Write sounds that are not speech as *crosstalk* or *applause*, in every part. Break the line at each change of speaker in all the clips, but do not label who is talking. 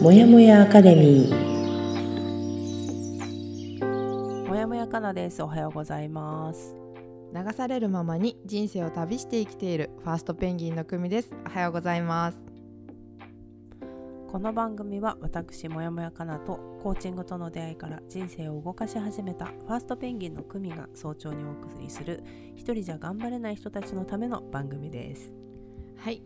もやもやアカデミー
もやもやかなです。おはようございます。
流されるままに人生を旅して生きているファーストペンギンの久美ですおはようございます
この番組は私もやもやかなとコーチングとの出会いから人生を動かし始めたファーストペンギンの久美が早朝にお送りする一人じゃ頑張れない人たちのための番組です。
はい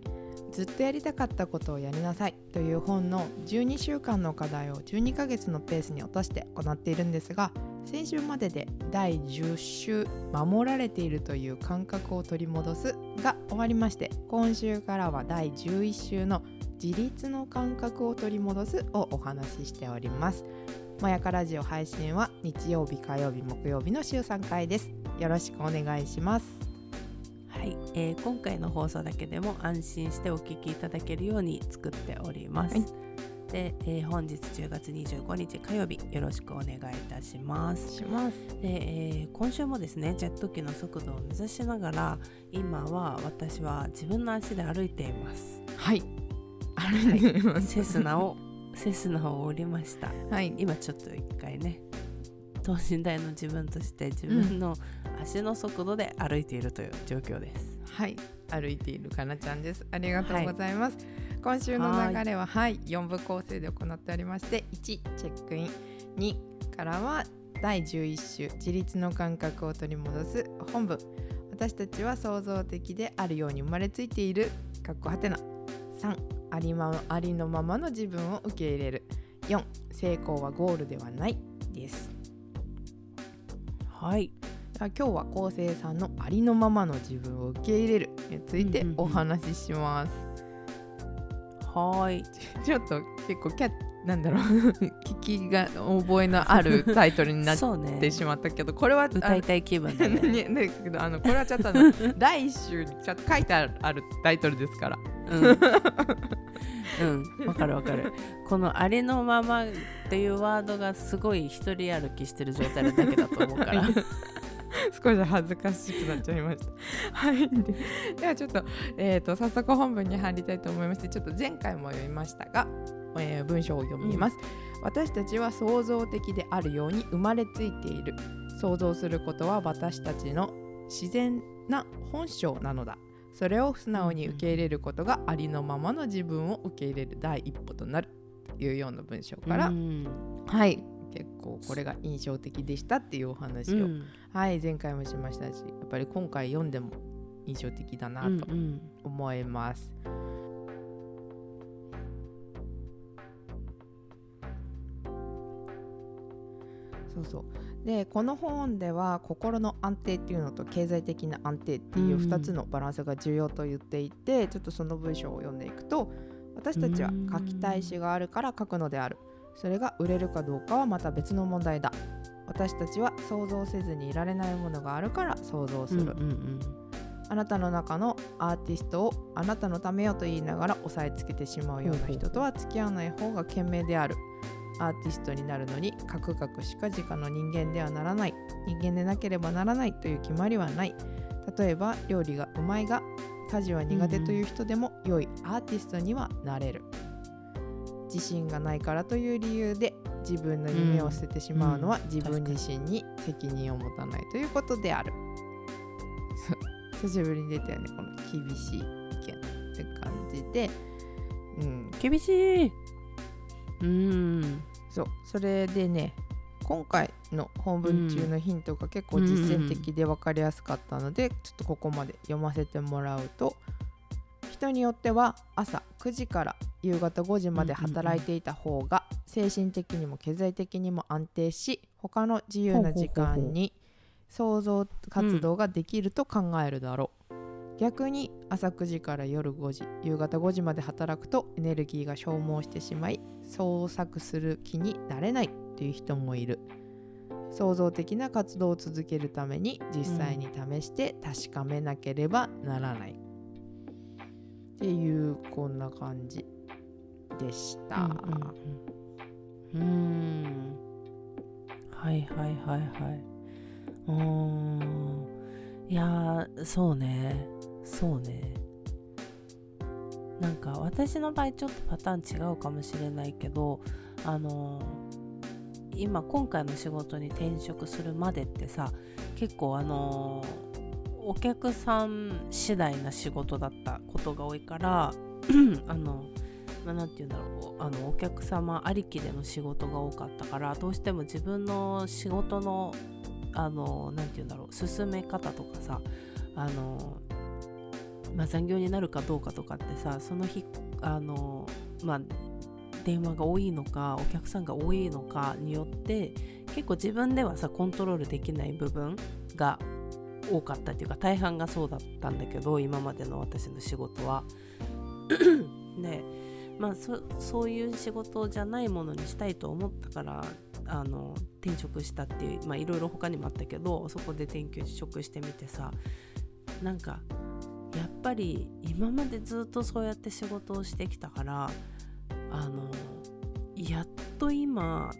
ずっとやりたかったことをやりなさいという本の12週間の課題を12ヶ月のペースに落として行っているんですが先週までで第10週守られているという感覚を取り戻すが終わりまして今週からは第11週の自立の感覚を取り戻すをお話ししております。もやかラジオ配信は日曜日火曜日木曜日の週3回です。よろしくお願いします、
えー今回の放送だけでも安心してお聞きいただけるように作っております。
はい。
で、えー本日10月25日火曜日よろしくお願いいたします。
します。
で、えー今週もですねジェット機の速度を目指しながら今は私は自分の足で歩いています。
はい。歩いています。
セスナをセスナを降りました。
はい。
今ちょっと一回ね等身大の自分として自分の足の速度で歩いているという状況です、
はい、歩いているかなちゃんです。ありがとうございます。今週の流れははい、4部構成で行っておりまして、1チェックイン、2からは第11週自立の感覚を取り戻す本文。私たちは創造的であるように生まれついている。かっこはてな。3ありまありのままの自分を受け入れる。4成功はゴールではないです。
はい
では今日は昴生さんのありのままの自分を受け入れるについて
うんうんうん。
お話しします。
はーい。*laughs*
ちょっと結構キャなんだろう。*laughs* 聞きが覚えのあるタイトルになってしまったけど *laughs* これは
歌いたい気分だね、
ねですけどあのこれはちょっとあの第一週にちょっと書いてあるタイトルですから。
うん。うん。わかるわかる。このありのままっていうワードがすごい一人歩きしてる状態なだけだと思うから
少し恥ずかしくなっちゃいました。はい、でではちょっと,、えー、と早速本文に入りたいと思いましてちょっと前回も読みましたが、えー文章を読みます、私たちは創造的であるように生まれついている。想像することは私たちの自然な本性なのだ。それを素直に受け入れることがありのままの自分を受け入れる第一歩となる。というような文章から、
うん。
はい結構これが印象的でしたっていうお話を、
うん。
はい前回もしましたしやっぱり今回読んでも印象的だなと
うんうん。
思います。そうそう。でこの本では心の安定っていうのと経済的な安定っていう
うん
2つのバランスが重要と言っていて、ちょっとその文章を読んでいくと私たちは書きたい詩があるから書くのであるそれが売れるかどうかはまた別の問題だ。私たちは想像せずにいられないものがあるから想像する、
うんうん
あなたの中のアーティストをあなたのためよと言いながら押さえつけてしまうような人とは付き合わない方が賢明である。アーティストになるのにカクカクしか直の人間ではならない。人間でなければならないという決まりはない。例えば料理がうまいが家事は苦手という人でも良いアーティストにはなれる自信がないからという理由で自分の夢を捨ててしまうのは
うん
自分自身に責任を持たないということである。*laughs* 久しぶりに出たよねこの厳しい意見って感じで。うん。
厳しい。うん。
そう。それでね今回の本文中のヒントが結構実践的で分かりやすかったので、ちょっとここまで読ませてもらうと人によっては朝9時から夕方5時まで働いていた方が精神的にも経済的にも安定し他の自由な時間に創造活動ができると考えるだろう、逆に朝9時から夜5時夕方5時まで働くとエネルギーが消耗してしまい創作する気になれないという人もいる。創造的な活動を続けるために実際に試して確かめなければならない、っていうこんな感じでした、
うんうんうん。うん。はいはいはいはい。うん。いやそうね。そうね。なんか私の場合ちょっとパターン違うかもしれないけどあの今今回の仕事に転職するまでってさ結構あのお客さん次第な仕事だったことが多いから *clears throat* あのまあ、て言うんだろうあのお客様ありきでの仕事が多かったからどうしても自分の仕事のあのなんて言うんだろう進め方とかさあの、まあ、残業になるかどうかとかってさその日あのまあ電話が多いのかお客さんが多いのかによって結構自分ではさコントロールできない部分が多かったっていうか大半がそうだったんだけど今までの私の仕事は。*clears throat* でまあそそういう仕事じゃないものにしたいと思ったからあの転職したっていうまあいろいろ他にもあったけどそこで転居職してみてさなんかやっぱり今までずっとそうやって仕事をしてきたからあのやっと今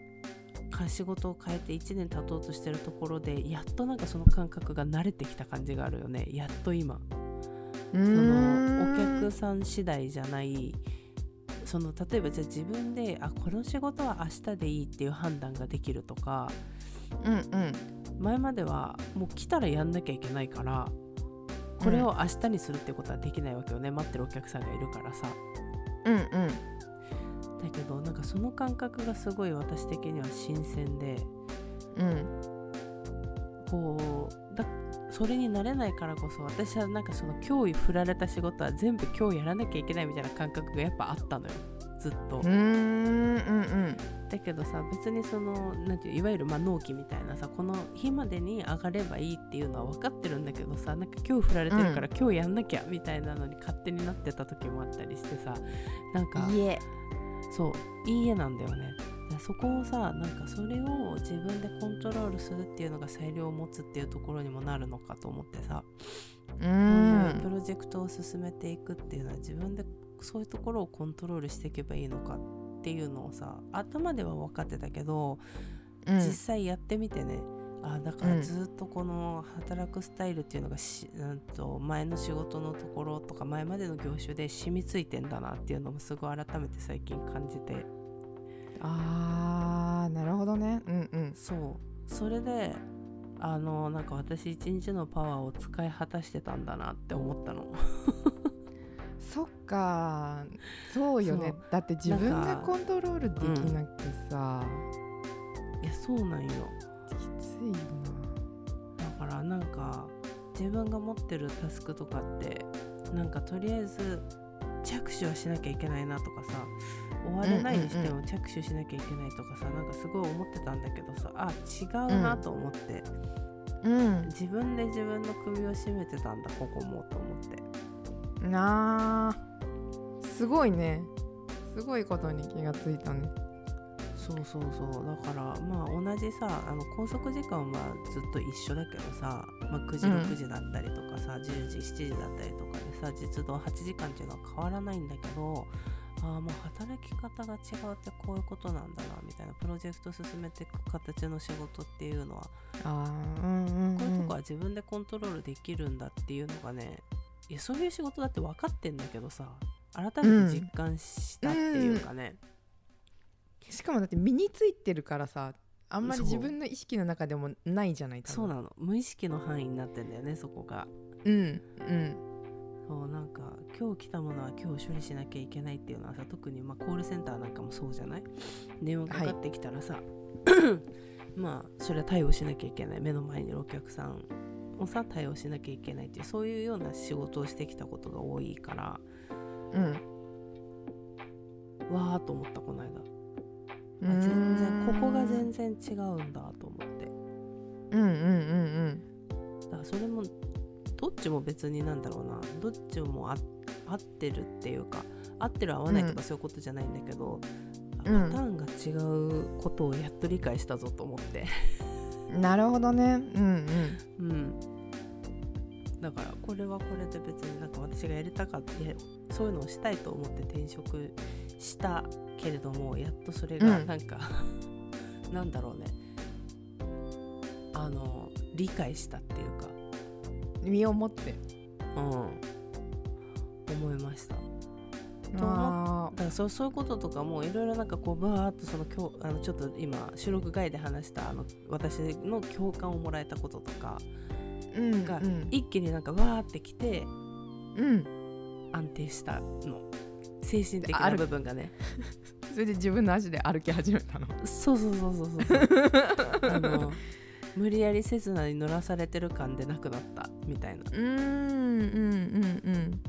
仕事を変えて1年経とうとしてるところでやっとなんかその感覚が慣れてきた感じがあるよね。やっと今。そのお客さん次第じゃない。その例えばじゃあ自分であこの仕事は明日でいいっていう判断ができるとか、
うんうん、
前まではもう来たらやんなきゃいけないからこれを明日にするってことはできないわけよね、待ってるお客さんがいるからさ。
うんうん
だけどなんかその感覚がすごい私的には新鮮で、
うん、
こうだそれになれないからこそ私はなんかその今日振られた仕事は全部今日やらなきゃいけないみたいな感覚がやっぱあったのよ。ずっと。
うんうん
だけどさ別にそのなんていういわゆるまあ納期みたいなさこの日までに上がればいいっていうのは分かってるんだけどさなんか今日振られてるから今日やんなきゃみたいなのに勝手になってた時もあったりしてさなんか
いいえ
そういいえなんだよね。そこをさなんかそれを自分でコントロールするっていうのが裁量を持つっていうところにもなるのかと思ってさ。
う
こういうプロジェクトを進めていくっていうのは自分でそういうところをコントロールしていけばいいのかっていうのをさ頭では分かってたけど、
うん。
実際やってみてねあだからずっとこの働くスタイルっていうのがし、うん、と前の仕事のところとか前までの業種で染みついてんだなっていうのもすごい改めて最近感じて。
あーなるほどね。うんうん。
そう。それであのなんか私一日のパワーを使い果たしてたんだなって思ったの。*laughs*
そっか。そうよね。だって自分
なんか
がコントロールできなくてさ、
いやそうなんよ
きついよ
だからなんか自分が持ってるタスクとかってなんかとりあえず着手はしなきゃいけないなとかさ終われないにしても着手しなきゃいけないとかさ、なんかすごい思ってたんだけどさあ違うなと思って、
なうん。
自分で自分の首を絞めてたんだここもと思って。
なあ。すごいね。すごいことに気がついたね
そうそうそう。だからまあ同じさあの拘束時間はずっと一緒だけどさ、まあ、9時
うん。
6時だったりとかさ、10時7時だったりとかでさ実働8時間っていうのは変わらないんだけどああもう働き方が違うってこういうことなんだなみたいなプロジェクト進めていく形の仕事っていうのは
あーうんうん、うん、
こういうとこは自分でコントロールできるんだっていうのがねいやそういう仕事だって分かってんだけどさ改めて実感したっていうかね、
しかもだって身についてるからさあんまり自分の意識の中でもないじゃない
そうなの。無意識の範囲になってんだよねそこが。
うんうん。
そうなんか今日来たものは今日処理しなきゃいけないっていうのはさ特にまあコールセンターなんかもそうじゃない？電話かかってきたらさ、*coughs* まあそれは対応しなきゃいけない。目の前にいるお客さんをさ対応しなきゃいけないっていうそういうような仕事をしてきたことが多いから。
うん。
わーと思ったこの間全然ここが全然違うんだと思って。
うんうんうん
だからそれもどっちも別になんだろうな。どっちもあ合ってるっていうか合ってる合わないとかそういうことじゃないんだけど、
うん。
パターンが違うことをやっと理解したぞと思って。
うんなるほどね。うん
うん。だからこれはこれで別になんか私がやりたかったそういうのをしたいと思って転職したけれどもやっとそれが
うん。
なんか、*laughs* なんだろうね。あの理解したっていうか。
うん身をもって。
うん。思いました。
あ
だからそうそういうこととかもいろいろなんかこうバーっとその今日あのちょっと今収録外で話したあの私の共感をもらえたこととか
ーうん
が
うん。
一気になんかわーってきて
うん。
安定したの精神的
ある。
な部分がね。
それで自分の足で歩き始めたの？
そうそうそうそうそう。あの *laughs* 無理やりせずなに乗らされてる感でなくなったみたいな。
うーんうんうん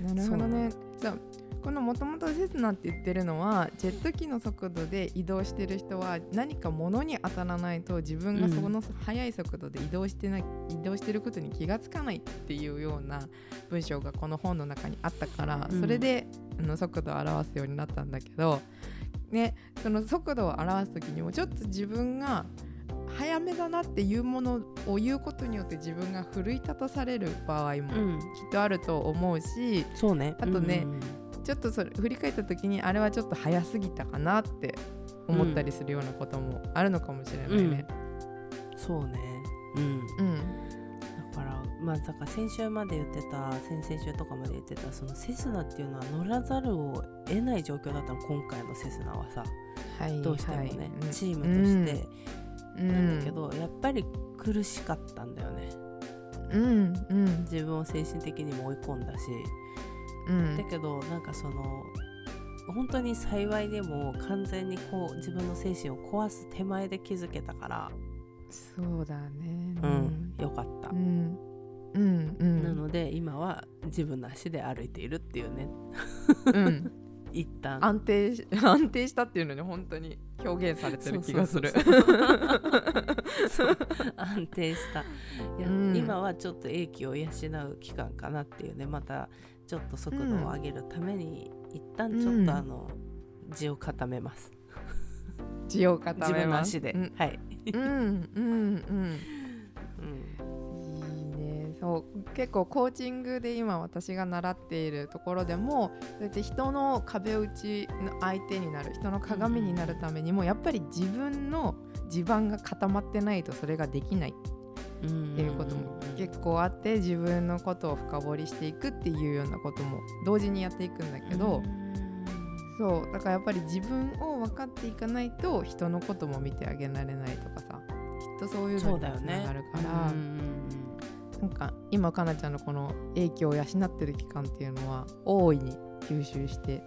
うん。なるほどね。そうこのもともとセスナって言ってるのはジェット機の速度で移動してる人は何か物に当たらないと自分がその速い速度で移動してない、移動してることに気がつかないっていうような文章がこの本の中にあったから、
うん。
それであの速度を表すようになったんだけどねその速度を表す時にもちょっと自分が早めだなっていうものを言うことによって自分が奮い立たされる場合も
うん。
きっとあると思うし、
そうね。
あとね
うん
ちょっとそれ振り返った時にあれはちょっと早すぎたかなって思ったりするようなこともあるのかもしれないね。
そうね。うん。
うん、
だからまあだから先週まで言ってた先々週とかまで言ってたそのセスナっていうのは乗らざるを得ない状況だったの今回のセスナはさ。
はい
どうしてもね、
はいうん。
チームとして。
うん。
なんだけど、やっぱり苦しかったんだよね。
うん。うん。
自分を精神的にも追い込んだし
うん。
だけどなんかその本当に幸いでも完全にこう自分の精神を壊す手前で気づけたから
そうだね。
うん、よかった。
う、ん。うんうん。
なので今は自分の足で歩いているっていうね。
うん、*laughs*
一旦。
安定し安定したっていうのに本当に表現されてる気がする。*laughs*
安定した。いや、
うん。
今はちょっと英気を養う期間かなっていうね。またちょっと速度を上げるために、一旦ちょっとあの、地を固めます。
字を固
自
めます。
分の足で、
うん。
はい、
うんうんうん。
うん、
いいね。そう。結構コーチングで今私が習っているところでもそうやって人の壁打ちの相手になる人の鏡になるためにもやっぱり自分の地盤が固まってないとそれができない。っ
うん
ていうことも結構あって自分のことを深掘りしていくっていうようなことも同時にやっていくんだけど、そうだからやっぱり自分を分かっていかないと人のことも見てあげられないとかさきっとそういうのに
そうだよね
つながるから。
うん
なんか今かなちゃんのこの影響を養ってる期間っていうのは大いに吸収して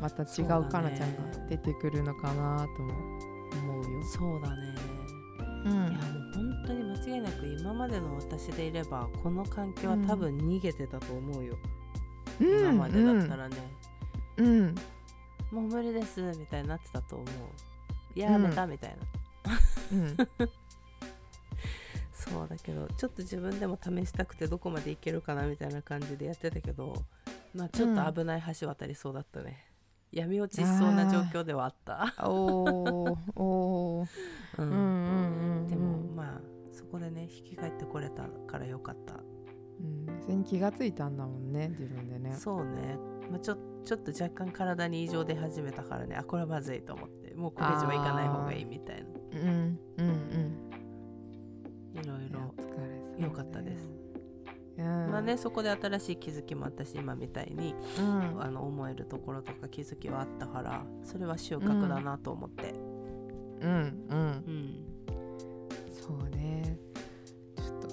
また違
う
かなちゃんが出てくるのかなとも思うよ。
そうだね
う
いやもう本当に間違いなく今までの私でいればこの環境は多分逃げてたと思うよ、今までだったらね、
うん、うん、
もう無理ですみたいになってたと思う。やめたみたいな、
うん、*laughs*
そうだけどちょっと自分でも試したくてどこまでいけるかなみたいな感じでやってたけどまあちょっと危ない橋渡りそうだったね、闇落ちしそうな状況ではあった、
おー。おー。
う *laughs*
うんんうん
こでね引き返ってこれたからよかった。
うん、それに気がついたんだもんね自分でね。
そうね、まあ、ちょちょっと若干体に異常出始めたからね。あこれはまずいと思って。もうこれ以上はいかない方がいいみたい
うんうんうん。
ないろいろ。
いやお疲れ様ね。
良かったです。
うん、
まあねそこで新しい気づきも私今みたいに
うん、
あの思えるところとか気づきはあったからそれは収穫だなと思って。
うんうん。
うん
そうね。ちょっと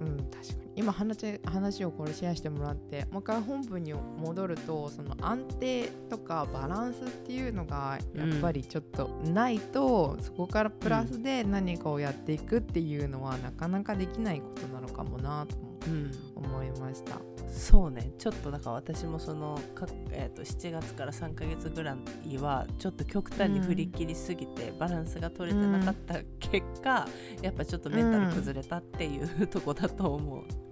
うん確かに。今話話をこれシェアしてもらってもう一回本部に戻るとその安定とかバランスっていうのがやっぱりちょっとないと、そこからプラスで何かをやっていくっていうのはなかなかできないことなのかもなとも
うん。
思いました。
そうね。ちょっとだから私もそのか、えー、と7月から3ヶ月ぐらいはちょっと極端に振り切りすぎて、バランスが取れてなかった結果、やっぱちょっとメンタル崩れたっていう、とこだと思う。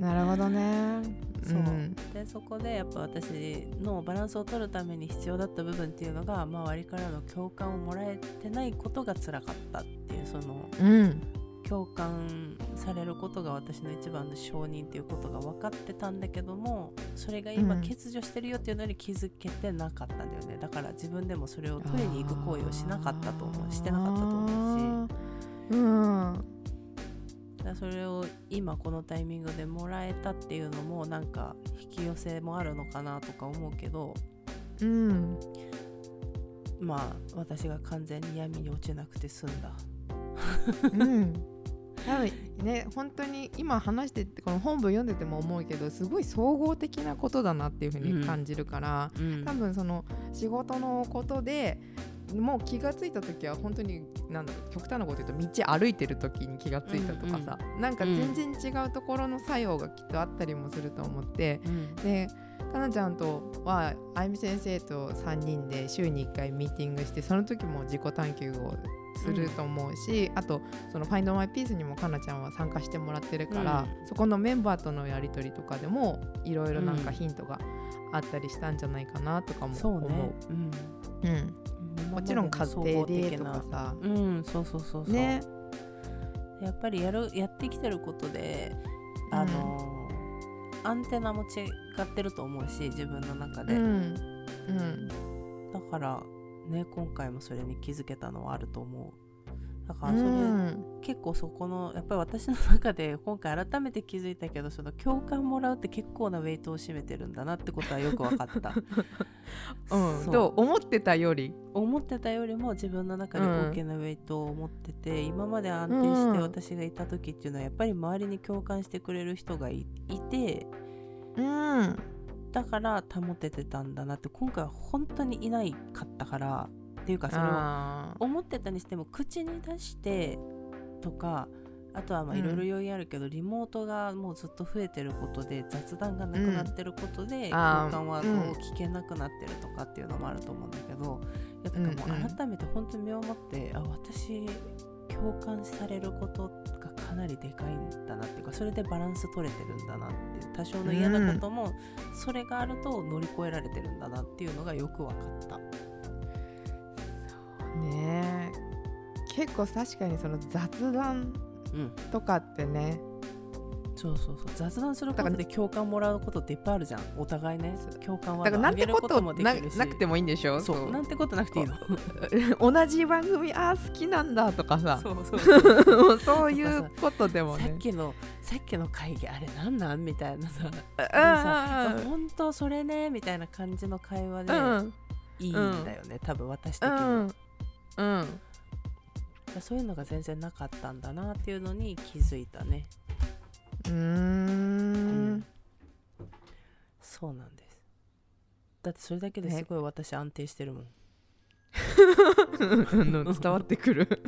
なるほどね。
そう、
ん。
でそこでやっぱ私のバランスを取るために必要だった部分っていうのが周りからの共感をもらえてないことが辛かったっていうその
うん
共感されることが私の一番の承認っていうことが分かってたんだけどもそれが今
うん。
欠如してるよっていうのに気づけてなかったんだよね。だから自分でもそれを取りに行く行為をしなかったと思う。してなかったと思うし。
う。うん。
だそれを今このタイミングでもらえたっていうのもなんか引き寄せもあるのかなとか思うけど
うん。
まあ私が完全に闇に落ちなくて済んだ。
うん多分ね本当に今話しててこの本文読んでても思うけどすごい総合的なことだなっていうふうに感じるから、
うん。
多分その仕事のことでもう気がついた時は本当になんだろう極端なこと言うと道歩いてる時に気がついたとかさ、なんか全然違うところの作用がきっとあったりもすると思って
うん。
でかなちゃんとはあゆみ先生と3人で週に1回ミーティングしてその時も自己探求をすると思うし、あとその「Find My Peace」にもかなちゃんは参加してもらってるから、
う
そこのメンバーとのやり取りとかでもいろいろなんか
うん
ヒントがあったりしたんじゃないかなとかも
そう。
思う。
ね、うん、
うん、もちろん家庭でとかさ。
うんそうそうそうそう、
ね。
やっぱりやるやってきてることであのーアンテナも違ってると思うし自分の中で、
うん。うん。
だからね今回もそれに気づけたのはあると思う。だか
う
らそれ、
ん
結構そこのやっぱり私の中で今回改めて気づいたけどその共感もらうって結構なウェイトを占めてるんだなってことはよく分かった。*laughs*
うん。
そう
どう思ってたより。
思ってたよりも自分の中で
うん
大きなウェイトを持ってて、今まで安定して
うん。
私がいた時っていうのはやっぱり周りに共感してくれる人がいいて
うん
だから保ててたんだなって今回は本当にいないかったからっていうかそれを
あ
思ってたにしても口に出してとかあとはいろいろ要因あるけど、リモートがもうずっと増えてることで雑談がなくなってることで、
あー。
共感は
うん。
こう聞けなくなってるとかっていうのもあると思うんだけど、いやだから
うんうん。
もう改めて本当に身をもって、あ私共感されることがかなりでかいんだなっていうかそれでバランス取れてるんだなっていう多少の嫌なことも、それがあると乗り越えられてるんだなっていうのがよく分かった。
ーねえ結構確かにその雑談
うん
とかってね
そうそうそう。雑談することで共感もらうことっていっぱいあるじゃん。お互いね。共感は
だからなんてことな
もでき
なくてもいいんでしょ？
そう。なんてことなくていいの。
同じ番組あー好きなんだとかさ。
そうそうそう。*laughs*
そういうことでも
さ
ね
っきのさっきの会議あれなんなん？みたいなさ。
うんうん
本当それね？みたいな感じの会話で
うん
いいんだよね、多分私的には、
うん。うん。
そういうのが全然なかったんだなっていうのに気づいたね
うーん。
そうなんです。だってそれだけですごい私安定してるもん。*laughs*
伝わってくる。*laughs*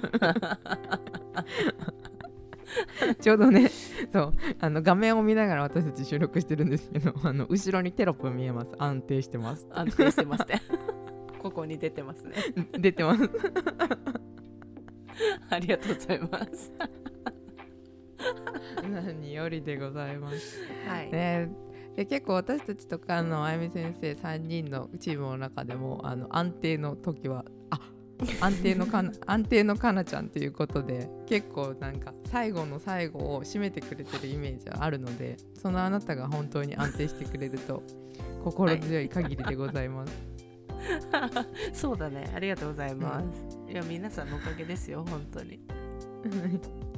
ちょうどねそうあの画面を見ながら私たち収録してるんですけどあの後ろにテロップ見えます。安定してます。
安定してますね。*laughs* ここに出てますね。
出てます。
ありがとうございます
何よりでございます。
はい、
ね。で結構私たちとかのあゆみ先生3人のチームの中でもあの安定の時はあ安定のかな *laughs* 安定のかなちゃんということで結構なんか最後の最後を締めてくれてるイメージはあるのでそのあなたが本当に安定してくれると *laughs* 心強い限りでございます。*laughs*
そうだね。ありがとうございます、いや皆さんのおかげですよ本当に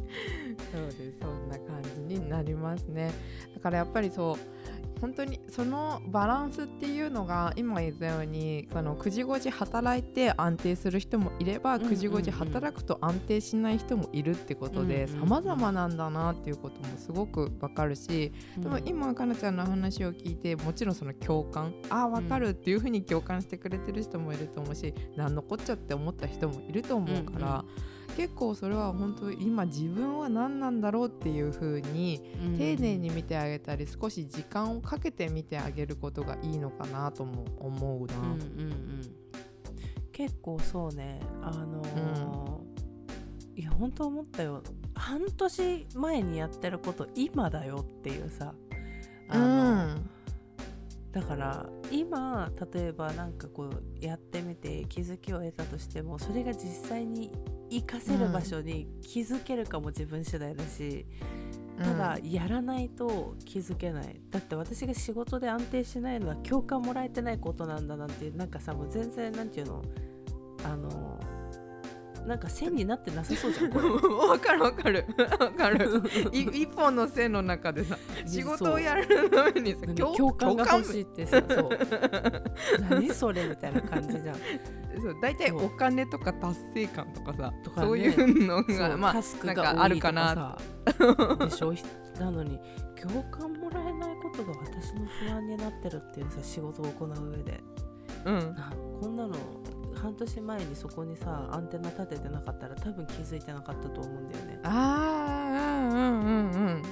*laughs*
そうです。そんな感じになりますね。だからやっぱりそう本当にそのバランスっていうのが今言ったようにその9時5時働いて安定する人もいれば
うんうん
9時5時働くと安定しない人もいるってことで
うんうんうん
様々なんだなっていうこともすごくわかるしでも今かなちゃんの話を聞いてもちろんその共感ああわかるっていうふうに共感してくれてる人もいると思うし何のこっちゃって思った人もいると思うから、結構それは本当今自分は何なんだろうっていうふうに丁寧に見てあげたり少し時間をかけて見てあげることがいいのかなとも思うな。
うんうんうん。結構そうね。あのーいや本当思ったよ。半年前にやってること今だよっていうさ。あの、だから今例えばなんかこうやってみて気づきを得たとしてもそれが実際に活かせる場所に気づけるかも自分次第だし、ただやらないと気づけない。だって私が仕事で安定しないのは共感もらえてないことなんだなんてなんかさもう全然なんていうの？あのなんか線になってなさそうじゃんこれ。*laughs*
わかるわかる。わかる。い一本の線の中でさ仕事をやるためにさ
何
共
共感が欲しい
い
ってさそう。何それみたいな感じじゃん。*laughs*
そう大体お金とか達成感とかさそういうのがまあ
タスク
なんか
が
あるかな。
さ。でしょ？なのに共感もらえないことが私の不安になってるっていうさ仕事を行う上で。
うん。
なこんなの半年前にそこにさアンテナ立ててなかったら多分気づいてなかったと思うんだよね。
ああうんうんうんうん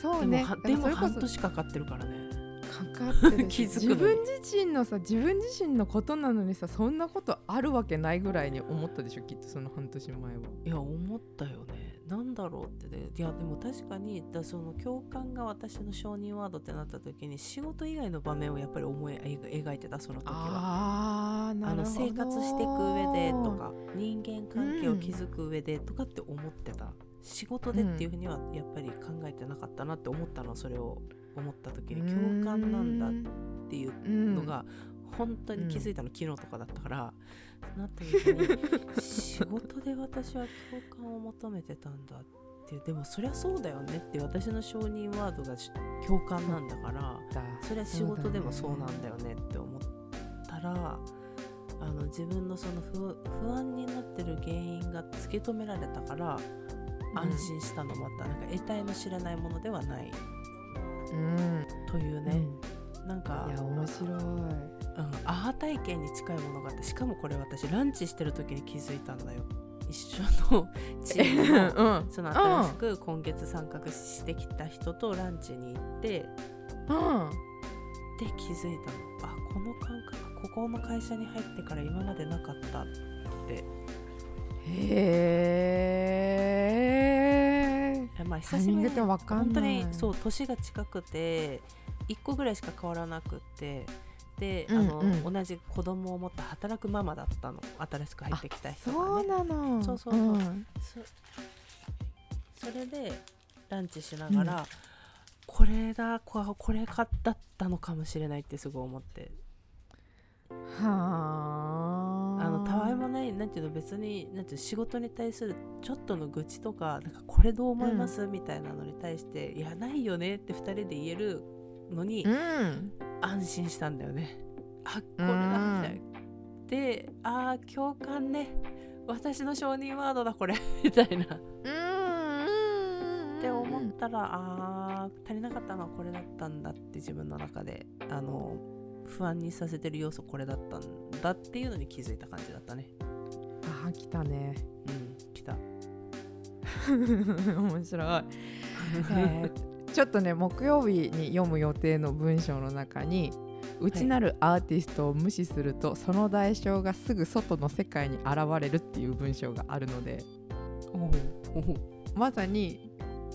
そうね。
はでも半年かかってるからね。
かかってる *laughs*
気
し
づく
自分自身のさ自分自身のことなのにさそんなことあるわけないぐらいに思ったでしょきっとその半年前は。い
や思ったよねなんだろうってね。いやでも確かにだその共感が私の承認ワードってなった時に仕事以外の場面をやっぱり思い描描いてたその時は。あの生活していく上でとか人間関係を築く上でとかって思ってた、仕事でっていうふうにはやっぱり考えてなかったなって思ったのそれを思った時に。共感なんだっていう
うん。
のが本当に気づいたの、昨日とかだったからなった時に仕事で私は共感を求めてたんだってでもそりゃそうだよねって私の承認ワードがし共感なんだから
だ。
それは仕事でもそうなんだよねって思ったらあの自分のその不不安になってる原因が突き止められたから安心したのまた。なんか得体の知らないものではない。
うん。
というね、なんか
いや面白い
うん、アハ体験に近いものがあってしかもこれ私ランチしてる時に気づいたんだよ。一緒のチームの *laughs*
うん
その新しく今月参画してきた人とランチに行って
うん。
で気づいたの。あこの感覚ここの会社に入ってから今までなかったって。
へえ
えまあ
タ
久しぶりに本当にそう年が近くて1個ぐらいしか変わらなくってで、
うん
あの
うん。
同じ子供を持った働くママだったの。新しく入ってきた人が
そう
ね
なの。
そうそうそう。ん。そそれでランチしながら、これだここれかだったのかもしれないってすごい思って。
はあ。
あのたわいもないなんていうの別になんていうの仕事に対するちょっとの愚痴とかなんかこれどう思います、みたいなのに対していやないよねって2人で言えるのに
うん
安心したんだよね。あこれだ
うん
みたいな。であー共感ね。私の承認ワードだこれ。*laughs* みたいな。
うん
って思ったらあー足りなかったのはこれだったんだって自分の中で。あの不安にさせてる要素これだったんだっていうのに気づいた感じだったね。
あー来たね。
うん来た。*laughs*
面白い、*laughs* えーちょっとね木曜日に読む予定の文章の中に内なるアーティストを無視すると、その代償がすぐ外の世界に現れるっていう文章があるのでまさに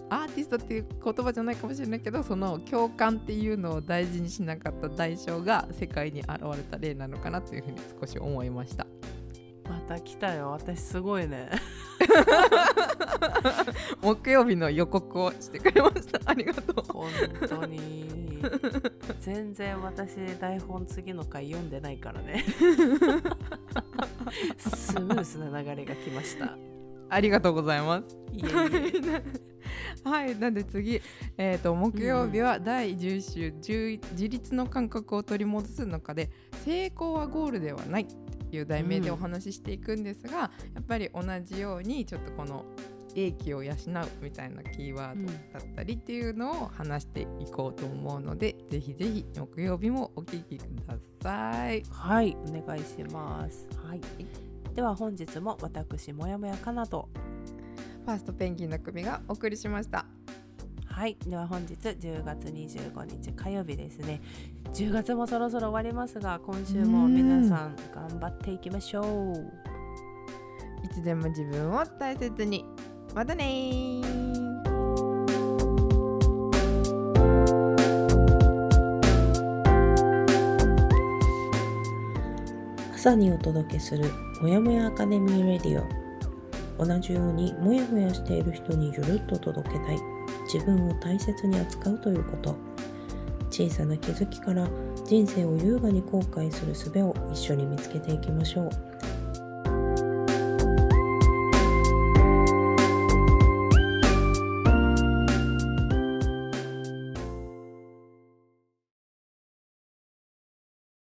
アーティストっていう言葉じゃないかもしれないけどその共感っていうのを大事にしなかった代償が世界に現れた例なのかなというふうに少し思いました。
た来たよ。私すごいね。*laughs*
木曜日の予告をしてくれました。ありがとう。
本当に。全然私台本次の回読んでないからね。スムーズな流れが来ました。
ありがとうございます。
いえいえ。*laughs*
はい、なんで次、えー、と木曜日は第10週10自立の感覚を取り戻す中で成功はゴールではないいう題名で
うん
お話ししていくんですが、やっぱり同じようにちょっとこの英気を養うみたいなキーワードだったりっていうのを話していこうと思うので、ぜひぜひ木曜日もお聞きください。
はいお願いしますはいでは本日も私もやもやかなと
ファーストペンギンの組がお送りしました。
はい。では本日10月25日火曜日ですね。10月もそろそろ終わりますが今週も皆さん頑張っていきましょう。
いつでも自分を大切に。またねー。
朝にお届けするもやもやアカデミーレディオ。同じようにもやもやしている人にゆるっと届けたい自分を大切に扱うということ。小さな気づきから人生を優雅に後悔する術を一緒に見つけていきましょう。